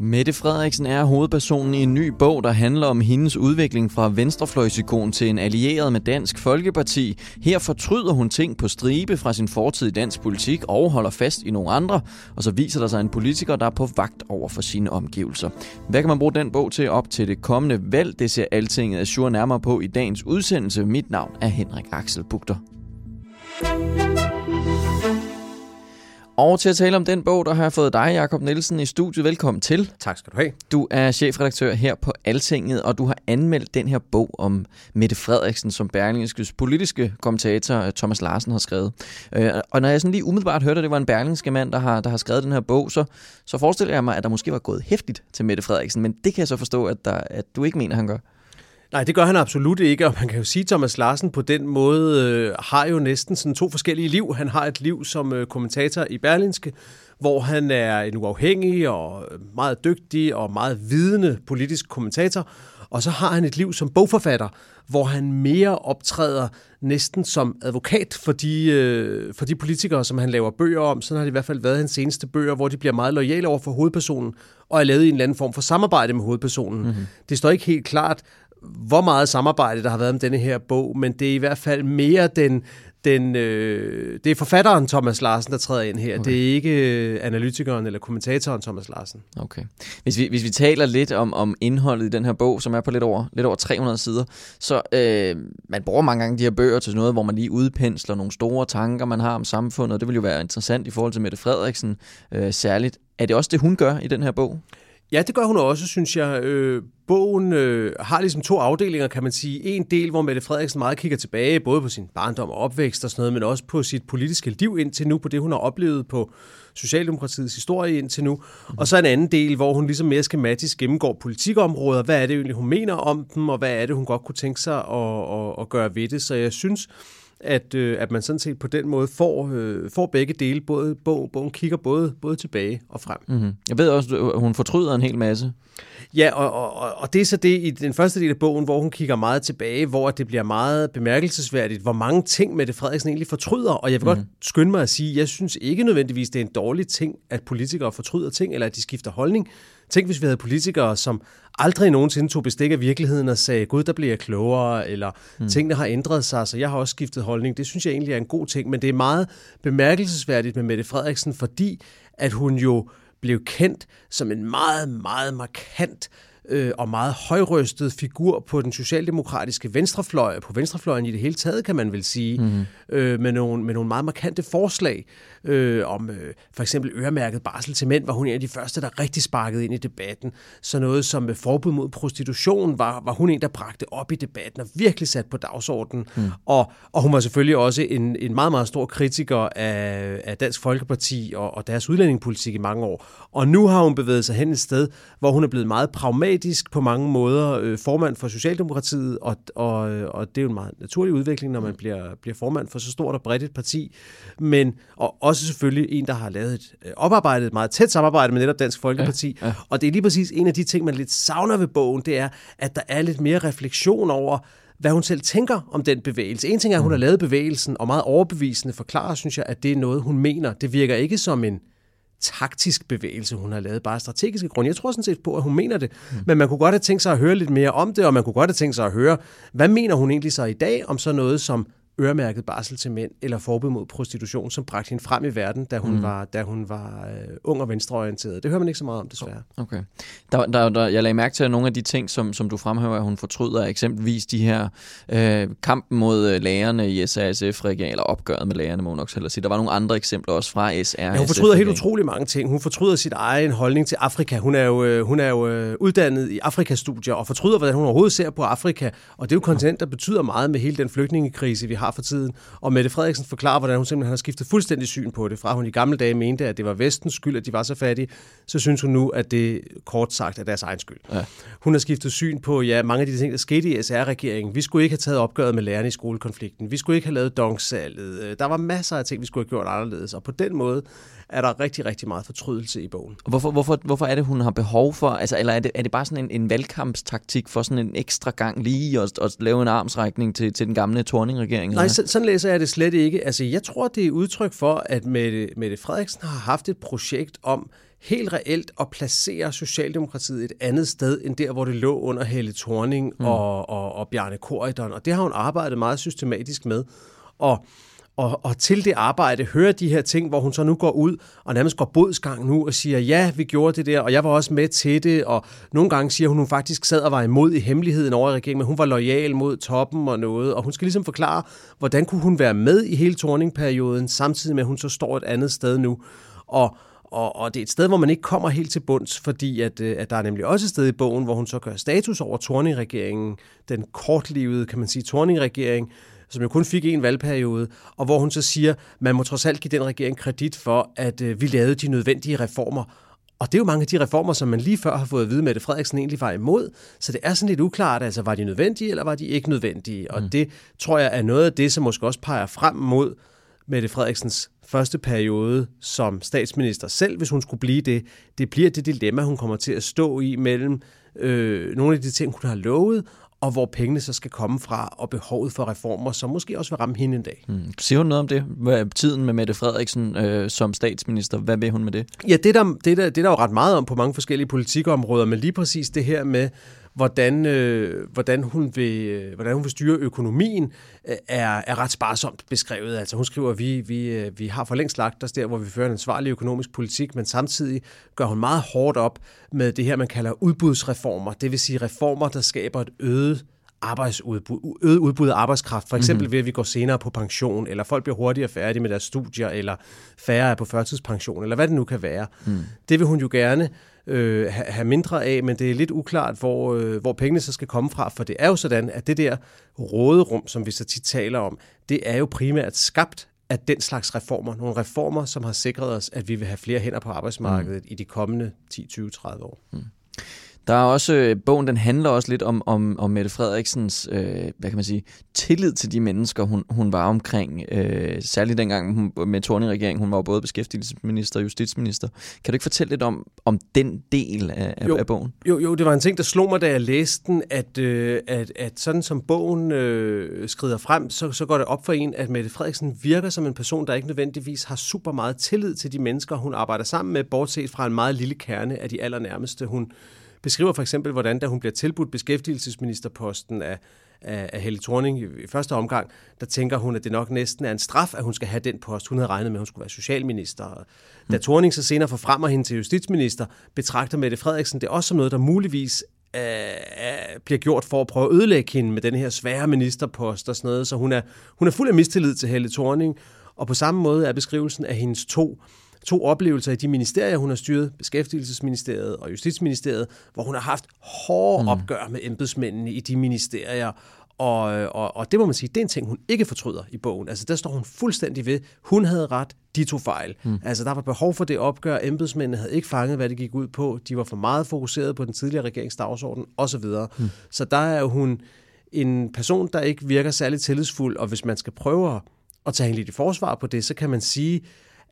Mette Frederiksen er hovedpersonen i en ny bog, der handler om hendes udvikling fra venstrefløjsikon til en allieret med Dansk Folkeparti. Her fortryder hun ting på stribe fra sin fortid i dansk politik og holder fast i nogle andre, og så viser der sig en politiker, der er på vagt over for sine omgivelser. Hvad kan man bruge den bog til op til det kommende valg? Det ser Altinget Azure nærmere på i dagens udsendelse. Mit navn er Henrik Axel Bugter. Og til at tale om den bog, der har jeg fået dig, Jakob Nielsen, i studiet. Velkommen til. Tak skal du have. Du er chefredaktør her på Altinget, og du har anmeldt den her bog om Mette Frederiksen, som Berlingskes politiske kommentator øh, Thomas Larsen har skrevet. Øh, Og når jeg sådan lige umiddelbart hørte, at det var en berlingske mand, der har, der har skrevet den her bog, så, så forestiller jeg mig, at der måske var gået hæftigt til Mette Frederiksen, men det kan jeg så forstå, at, der, at du ikke mener, han gør. Nej, det gør han absolut ikke, og man kan jo sige, at Thomas Larsen på den måde øh, har jo næsten sådan to forskellige liv. Han har et liv som øh, kommentator i Berlinske, hvor han er en uafhængig og meget dygtig og meget vidende politisk kommentator. Og så har han et liv som bogforfatter, hvor han mere optræder næsten som advokat for de, øh, for de politikere, som han laver bøger om. Sådan har det i hvert fald været hans seneste bøger, hvor de bliver meget lojale over for hovedpersonen og er lavet i en eller anden form for samarbejde med hovedpersonen. Mm-hmm. Det står ikke helt klart, hvor meget samarbejde der har været om denne her bog, men det er i hvert fald mere den, den øh, det er forfatteren Thomas Larsen, der træder ind her. Okay. Det er ikke øh, analytikeren eller kommentatoren Thomas Larsen. Okay. Hvis vi, hvis vi taler lidt om, om indholdet i den her bog, som er på lidt over, lidt over 300 sider, så øh, man bruger mange gange de her bøger til noget, hvor man lige udpensler nogle store tanker, man har om samfundet, og det vil jo være interessant i forhold til Mette Frederiksen øh, særligt. Er det også det, hun gør i den her bog? Ja, det gør hun også, synes jeg. Øh, bogen øh, har ligesom to afdelinger, kan man sige. En del, hvor Mette Frederiksen meget kigger tilbage, både på sin barndom og opvækst og sådan noget, men også på sit politiske liv indtil nu, på det, hun har oplevet på Socialdemokratiets historie indtil nu. Mm. Og så en anden del, hvor hun ligesom mere skematisk gennemgår politikområder. Hvad er det egentlig, hun mener om dem, og hvad er det, hun godt kunne tænke sig at, at, at gøre ved det. Så jeg synes, at, øh, at man sådan set på den måde får, øh, får begge dele. Både, bog, bogen kigger både, både tilbage og frem. Mm-hmm. Jeg ved også, at hun fortryder en hel masse. Ja, og, og, og det er så det i den første del af bogen, hvor hun kigger meget tilbage, hvor det bliver meget bemærkelsesværdigt, hvor mange ting Mette Frederiksen egentlig fortryder. Og jeg vil mm-hmm. godt skynde mig at sige, jeg synes ikke nødvendigvis, det er en dårlig ting, at politikere fortryder ting, eller at de skifter holdning. Tænk, hvis vi havde politikere, som aldrig nogensinde tog bestik af virkeligheden og sagde, gud, der bliver jeg klogere, eller mm. tingene har ændret sig, så jeg har også skiftet holdning. Det synes jeg egentlig er en god ting, men det er meget bemærkelsesværdigt med Mette Frederiksen, fordi at hun jo blev kendt som en meget, meget markant øh, og meget højrøstet figur på den socialdemokratiske venstrefløj, på venstrefløjen i det hele taget, kan man vel sige, mm-hmm. øh, med, nogle, med nogle meget markante forslag øh, om øh, for eksempel øremærket barsel til mænd, var hun en af de første, der rigtig sparkede ind i debatten. Så noget som med forbud mod prostitution var, var hun en, der bragte op i debatten og virkelig sat på dagsordenen. Mm. Og, og hun var selvfølgelig også en, en meget, meget stor kritiker af, af Dansk Folkeparti og, og deres udlændingepolitik i mange år. Og nu har hun bevæget sig hen et sted, hvor hun er blevet meget pragmatisk på mange måder, øh, formand for Socialdemokratiet, og, og, og det er jo en meget naturlig udvikling, når man bliver, bliver formand for så stort og bredt et parti. Men og også selvfølgelig en, der har lavet et øh, oparbejdet, et meget tæt samarbejde med netop Dansk Folkeparti. Ja, ja. Og det er lige præcis en af de ting, man lidt savner ved bogen, det er, at der er lidt mere refleksion over, hvad hun selv tænker om den bevægelse. En ting er, at hun har lavet bevægelsen, og meget overbevisende forklarer, synes jeg, at det er noget, hun mener. Det virker ikke som en taktisk bevægelse, hun har lavet, bare strategiske grunde. Jeg tror sådan set på, at hun mener det, mm. men man kunne godt have tænkt sig at høre lidt mere om det, og man kunne godt have tænkt sig at høre, hvad mener hun egentlig så i dag om så noget som øremærket barsel til mænd eller forbud mod prostitution, som bragte hende frem i verden, da hun mm. var, da hun var øh, ung og venstreorienteret. Det hører man ikke så meget om, desværre. Okay. Der, der, der, jeg lagde mærke til, at nogle af de ting, som, som du fremhæver, at hun fortryder, eksempelvis de her øh, kampen mod øh, lærerne i SRSF-regeringen, eller opgøret med lærerne, må nok sige. Der var nogle andre eksempler også fra SRSF. Ja, hun fortryder helt utrolig mange ting. Hun fortryder sit egen holdning til Afrika. Hun er jo, øh, hun er jo øh, uddannet i Afrikastudier, og fortryder, hvordan hun overhovedet ser på Afrika. Og det er jo kontinent, der betyder meget med hele den flygtningekrise, vi har har for tiden. Og Mette Frederiksen forklarer, hvordan hun simpelthen har skiftet fuldstændig syn på det. Fra hun i gamle dage mente, at det var vestens skyld, at de var så fattige, så synes hun nu, at det kort sagt er deres egen skyld. Ja. Hun har skiftet syn på ja, mange af de ting, der skete i SR-regeringen. Vi skulle ikke have taget opgøret med lærerne i skolekonflikten. Vi skulle ikke have lavet dongsalget. Øh, der var masser af ting, vi skulle have gjort anderledes. Og på den måde er der rigtig, rigtig meget fortrydelse i bogen. Hvorfor, hvorfor, hvorfor er det, hun har behov for, altså, eller er det, er det bare sådan en, en valgkampstaktik for sådan en ekstra gang lige at, at lave en armsrækning til, til den gamle Torning-regering? Nej, så, sådan læser jeg det slet ikke. Altså, jeg tror, det er udtryk for, at Mette, Mette Frederiksen har haft et projekt om helt reelt at placere Socialdemokratiet et andet sted, end der, hvor det lå under Helle Thorning mm. og, og, og Bjarne Korydon. Og det har hun arbejdet meget systematisk med. Og og, og til det arbejde hører de her ting, hvor hun så nu går ud og nærmest går bodsgang nu og siger, ja, vi gjorde det der, og jeg var også med til det, og nogle gange siger hun, hun faktisk sad og var imod i hemmeligheden over i regeringen, men hun var lojal mod toppen og noget, og hun skal ligesom forklare, hvordan kunne hun være med i hele torningperioden, samtidig med, at hun så står et andet sted nu. Og, og, og det er et sted, hvor man ikke kommer helt til bunds, fordi at, øh, at der er nemlig også et sted i bogen, hvor hun så gør status over Torning-regeringen, den kortlivede, kan man sige, Torning-regering, som jo kun fik en valgperiode, og hvor hun så siger, man må trods alt give den regering kredit for, at øh, vi lavede de nødvendige reformer. Og det er jo mange af de reformer, som man lige før har fået at vide, at Frederiksen egentlig var imod. Så det er sådan lidt uklart, altså var de nødvendige, eller var de ikke nødvendige? Og mm. det tror jeg er noget af det, som måske også peger frem mod Mette Frederiksens første periode som statsminister selv, hvis hun skulle blive det. Det bliver det dilemma, hun kommer til at stå i mellem øh, nogle af de ting, hun har lovet, og hvor pengene så skal komme fra, og behovet for reformer, som måske også vil ramme hende en dag. Mm. Siger hun noget om det? Hvad tiden med Mette Frederiksen øh, som statsminister, hvad vil hun med det? Ja, det er, der, det, er der, det er der jo ret meget om på mange forskellige politikområder, men lige præcis det her med, hvordan, øh, hvordan, hun vil, øh, hvordan hun vil styre økonomien, øh, er, er ret sparsomt beskrevet. Altså hun skriver, at vi, vi, øh, vi har for længst lagt os der, hvor vi fører en ansvarlig økonomisk politik, men samtidig gør hun meget hårdt op med det her, man kalder udbudsreformer. Det vil sige reformer, der skaber et øget arbejdsudbud, øget udbud af arbejdskraft, for eksempel mm-hmm. ved, at vi går senere på pension, eller folk bliver hurtigere færdige med deres studier, eller færre er på førtidspension, eller hvad det nu kan være. Mm. Det vil hun jo gerne øh, have mindre af, men det er lidt uklart, hvor, øh, hvor pengene så skal komme fra, for det er jo sådan, at det der råderum, som vi så tit taler om, det er jo primært skabt af den slags reformer. Nogle reformer, som har sikret os, at vi vil have flere hænder på arbejdsmarkedet mm. i de kommende 10, 20, 30 år. Mm. Der er også, øh, bogen den handler også lidt om, om, om Mette Frederiksens, øh, hvad kan man sige, tillid til de mennesker, hun, hun var omkring. Øh, særligt dengang hun, med Torning-regeringen, hun var både beskæftigelsesminister og justitsminister. Kan du ikke fortælle lidt om, om den del af, jo, af bogen? Jo, jo, det var en ting, der slog mig, da jeg læste den, at, øh, at, at sådan som bogen øh, skrider frem, så, så går det op for en, at Mette Frederiksen virker som en person, der ikke nødvendigvis har super meget tillid til de mennesker, hun arbejder sammen med, bortset fra en meget lille kerne af de allernærmeste. Hun beskriver for eksempel, hvordan da hun bliver tilbudt beskæftigelsesministerposten af, af, af Helle Thorning i første omgang, der tænker hun, at det nok næsten er en straf, at hun skal have den post. Hun havde regnet med, at hun skulle være socialminister. Da mm. Thorning så senere forfremmer hende til justitsminister, betragter Mette Frederiksen det også som noget, der muligvis øh, bliver gjort for at prøve at ødelægge hende med den her svære ministerpost og sådan noget. Så hun er, hun er fuld af mistillid til Helle Thorning, og på samme måde er beskrivelsen af hendes to to oplevelser i de ministerier, hun har styret, Beskæftigelsesministeriet og Justitsministeriet, hvor hun har haft hårde mm. opgør med embedsmændene i de ministerier, og, og, og det må man sige, det er en ting, hun ikke fortryder i bogen. Altså der står hun fuldstændig ved, hun havde ret, de tog fejl. Mm. Altså der var behov for det opgør, embedsmændene havde ikke fanget, hvad det gik ud på, de var for meget fokuseret på den tidligere regerings dagsorden osv. Mm. Så der er hun en person, der ikke virker særlig tillidsfuld, og hvis man skal prøve at tage hende lidt i forsvar på det, så kan man sige,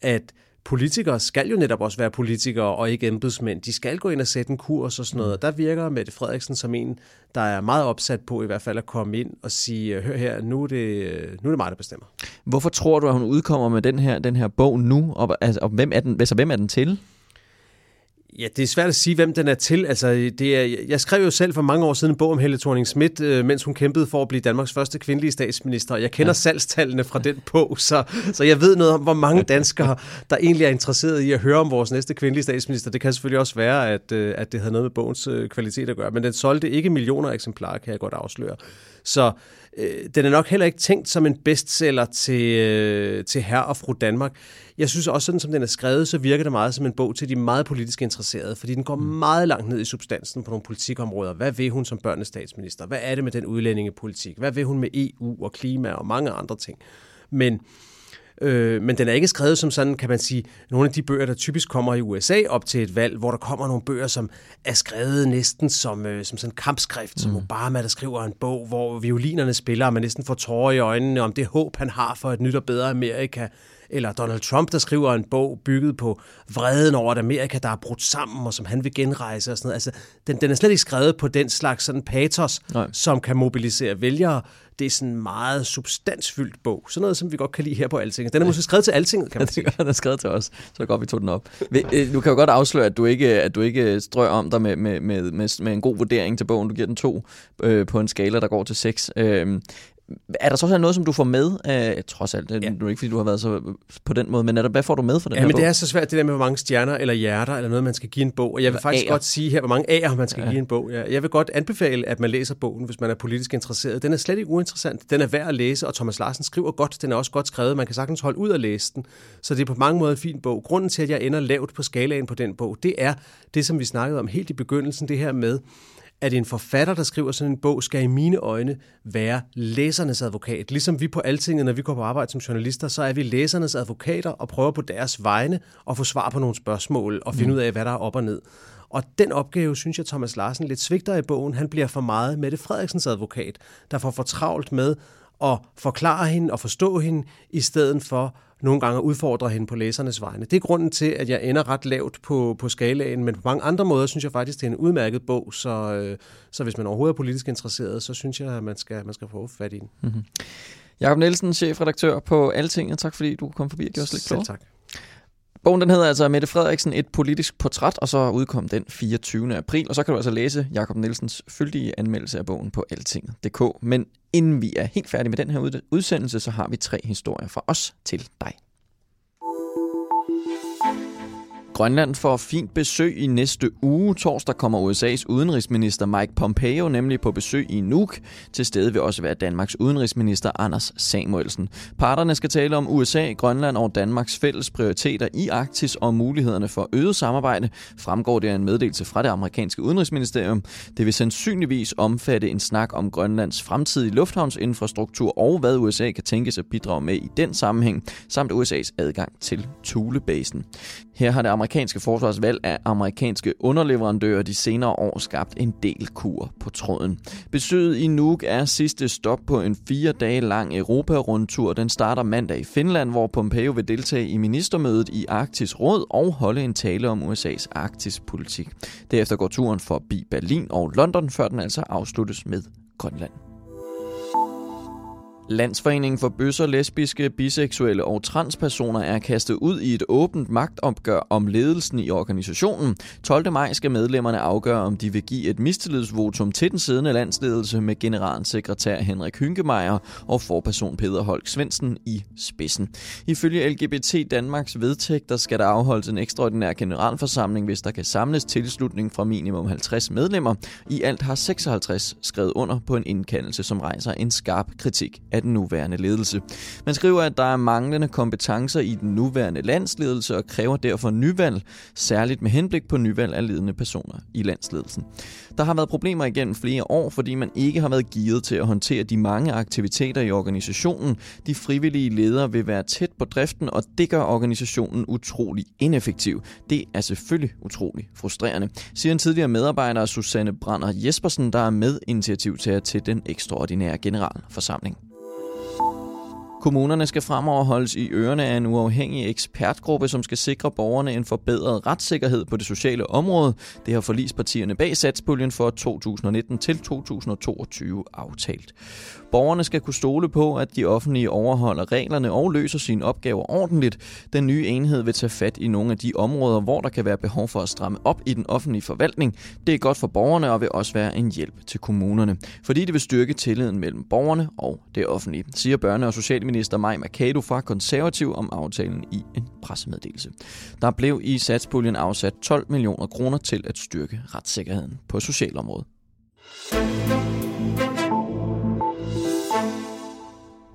at politikere skal jo netop også være politikere og ikke embedsmænd. De skal gå ind og sætte en kurs og sådan noget. Og der virker Mette Frederiksen som en, der er meget opsat på i hvert fald at komme ind og sige, øh, hør her, nu er det, nu er det mig, der bestemmer. Hvorfor tror du, at hun udkommer med den her, den her bog nu? Og, altså, og hvem, er den, altså, hvem er den til? Ja, det er svært at sige, hvem den er til. Altså, det er, jeg skrev jo selv for mange år siden en bog om Helle thorning Schmidt, øh, mens hun kæmpede for at blive Danmarks første kvindelige statsminister. Jeg kender ja. salgstallene fra den bog, så, så jeg ved noget om, hvor mange danskere, der egentlig er interesseret i at høre om vores næste kvindelige statsminister. Det kan selvfølgelig også være, at, øh, at det havde noget med bogens øh, kvalitet at gøre, men den solgte ikke millioner eksemplarer, kan jeg godt afsløre. Så øh, den er nok heller ikke tænkt som en bestseller til, øh, til herre og fru Danmark. Jeg synes også, sådan som den er skrevet, så virker det meget som en bog til de meget politisk interesserede, fordi den går mm. meget langt ned i substansen på nogle politikområder. Hvad vil hun som børnenes statsminister? Hvad er det med den udlændingepolitik? Hvad vil hun med EU og klima og mange andre ting? Men Øh, men den er ikke skrevet som sådan, kan man sige, nogle af de bøger, der typisk kommer i USA op til et valg, hvor der kommer nogle bøger, som er skrevet næsten som, øh, som sådan en kampskrift, mm. som Obama, der skriver en bog, hvor violinerne spiller, og man næsten får tårer i øjnene om det håb, han har for et nyt og bedre Amerika eller Donald Trump, der skriver en bog bygget på vreden over, at Amerika, der er brudt sammen, og som han vil genrejse og sådan noget. Altså, den, den er slet ikke skrevet på den slags sådan patos, Nej. som kan mobilisere vælgere. Det er sådan en meget substansfyldt bog. Sådan noget, som vi godt kan lide her på Altinget. Den er måske skrevet til Altinget, kan man sige. den er skrevet til os, så godt vi tog den op. Øh, du kan jo godt afsløre, at du ikke, at du ikke strøger om dig med, med, med, med, med en god vurdering til bogen. Du giver den to øh, på en skala, der går til seks. Øh, er der så noget, som du får med? Øh, trods alt, det er ja. ikke, fordi du har været så på den måde, men er der, hvad får du med for den ja, her men bog? det er så svært, det der med, hvor mange stjerner eller hjerter, eller noget, man skal give en bog. Og jeg vil eller faktisk A'er. godt sige her, hvor mange A'er man skal ja. give en bog. Ja, jeg vil godt anbefale, at man læser bogen, hvis man er politisk interesseret. Den er slet ikke uinteressant. Den er værd at læse, og Thomas Larsen skriver godt. Den er også godt skrevet. Man kan sagtens holde ud og læse den. Så det er på mange måder en fin bog. Grunden til, at jeg ender lavt på skalaen på den bog, det er det, som vi snakkede om helt i begyndelsen, det her med, at en forfatter, der skriver sådan en bog, skal i mine øjne være læsernes advokat. Ligesom vi på Altinget, når vi går på arbejde som journalister, så er vi læsernes advokater og prøver på deres vegne at få svar på nogle spørgsmål og finde mm. ud af, hvad der er op og ned. Og den opgave, synes jeg, Thomas Larsen lidt svigter i bogen. Han bliver for meget Mette Frederiksens advokat, der får for travlt med at forklare hende og forstå hende, i stedet for nogle gange udfordrer hende på læsernes vegne. Det er grunden til, at jeg ender ret lavt på, på skalaen, men på mange andre måder synes jeg faktisk, det er en udmærket bog, så, øh, så hvis man overhovedet er politisk interesseret, så synes jeg, at man skal, man skal få fat i den. Mm-hmm. Jakob Nielsen, chefredaktør på Altinget. Tak fordi du kom forbi og gjorde os lidt klogere. tak. Bogen den hedder altså Mette Frederiksen, et politisk portræt, og så udkom den 24. april. Og så kan du altså læse Jakob Nielsens fyldige anmeldelse af bogen på altinget.dk. Men inden vi er helt færdige med den her udsendelse, så har vi tre historier fra os til dig. Grønland får fint besøg i næste uge. Torsdag kommer USA's udenrigsminister Mike Pompeo nemlig på besøg i Nuuk. Til stede vil også være Danmarks udenrigsminister Anders Samuelsen. Parterne skal tale om USA, Grønland og Danmarks fælles prioriteter i Arktis og mulighederne for øget samarbejde, fremgår det af en meddelelse fra det amerikanske udenrigsministerium. Det vil sandsynligvis omfatte en snak om Grønlands fremtidige lufthavnsinfrastruktur og hvad USA kan tænke sig at bidrage med i den sammenhæng, samt USA's adgang til Thulebasen. Her har det amerikanske forsvarsvalg af amerikanske underleverandører de senere år skabt en del kur på tråden. Besøget i Nuuk er sidste stop på en fire dage lang Europa-rundtur. Den starter mandag i Finland, hvor Pompeo vil deltage i ministermødet i Arktis Råd og holde en tale om USA's Arktis-politik. Derefter går turen forbi Berlin og London, før den altså afsluttes med Grønland. Landsforeningen for bøsser, lesbiske, biseksuelle og transpersoner er kastet ud i et åbent magtopgør om ledelsen i organisationen. 12. maj skal medlemmerne afgøre, om de vil give et mistillidsvotum til den siddende landsledelse med generalsekretær Henrik Hynkemeyer og forperson Peter Holk Svendsen i spidsen. Ifølge LGBT Danmarks vedtægter skal der afholdes en ekstraordinær generalforsamling, hvis der kan samles tilslutning fra minimum 50 medlemmer. I alt har 56 skrevet under på en indkaldelse, som rejser en skarp kritik af af den nuværende ledelse. Man skriver, at der er manglende kompetencer i den nuværende landsledelse og kræver derfor nyvalg, særligt med henblik på nyvalg af ledende personer i landsledelsen. Der har været problemer igennem flere år, fordi man ikke har været givet til at håndtere de mange aktiviteter i organisationen. De frivillige ledere vil være tæt på driften, og det gør organisationen utrolig ineffektiv. Det er selvfølgelig utrolig frustrerende, siger en tidligere medarbejder Susanne Brander Jespersen, der er med initiativtager til den ekstraordinære generalforsamling. Kommunerne skal fremover holdes i ørerne af en uafhængig ekspertgruppe, som skal sikre borgerne en forbedret retssikkerhed på det sociale område. Det har forlispartierne bag satspuljen for 2019 til 2022 aftalt. Borgerne skal kunne stole på, at de offentlige overholder reglerne og løser sine opgaver ordentligt. Den nye enhed vil tage fat i nogle af de områder, hvor der kan være behov for at stramme op i den offentlige forvaltning. Det er godt for borgerne og vil også være en hjælp til kommunerne, fordi det vil styrke tilliden mellem borgerne og det offentlige, siger børne- og social socialminister Maj Mercado fra Konservativ om aftalen i en pressemeddelelse. Der blev i satspuljen afsat 12 millioner kroner til at styrke retssikkerheden på socialområdet.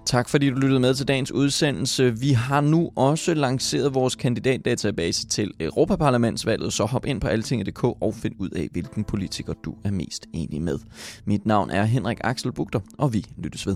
Tak fordi du lyttede med til dagens udsendelse. Vi har nu også lanceret vores kandidatdatabase til Europaparlamentsvalget, så hop ind på altinget.dk og find ud af, hvilken politiker du er mest enig med. Mit navn er Henrik Axel Bugter, og vi lyttes ved.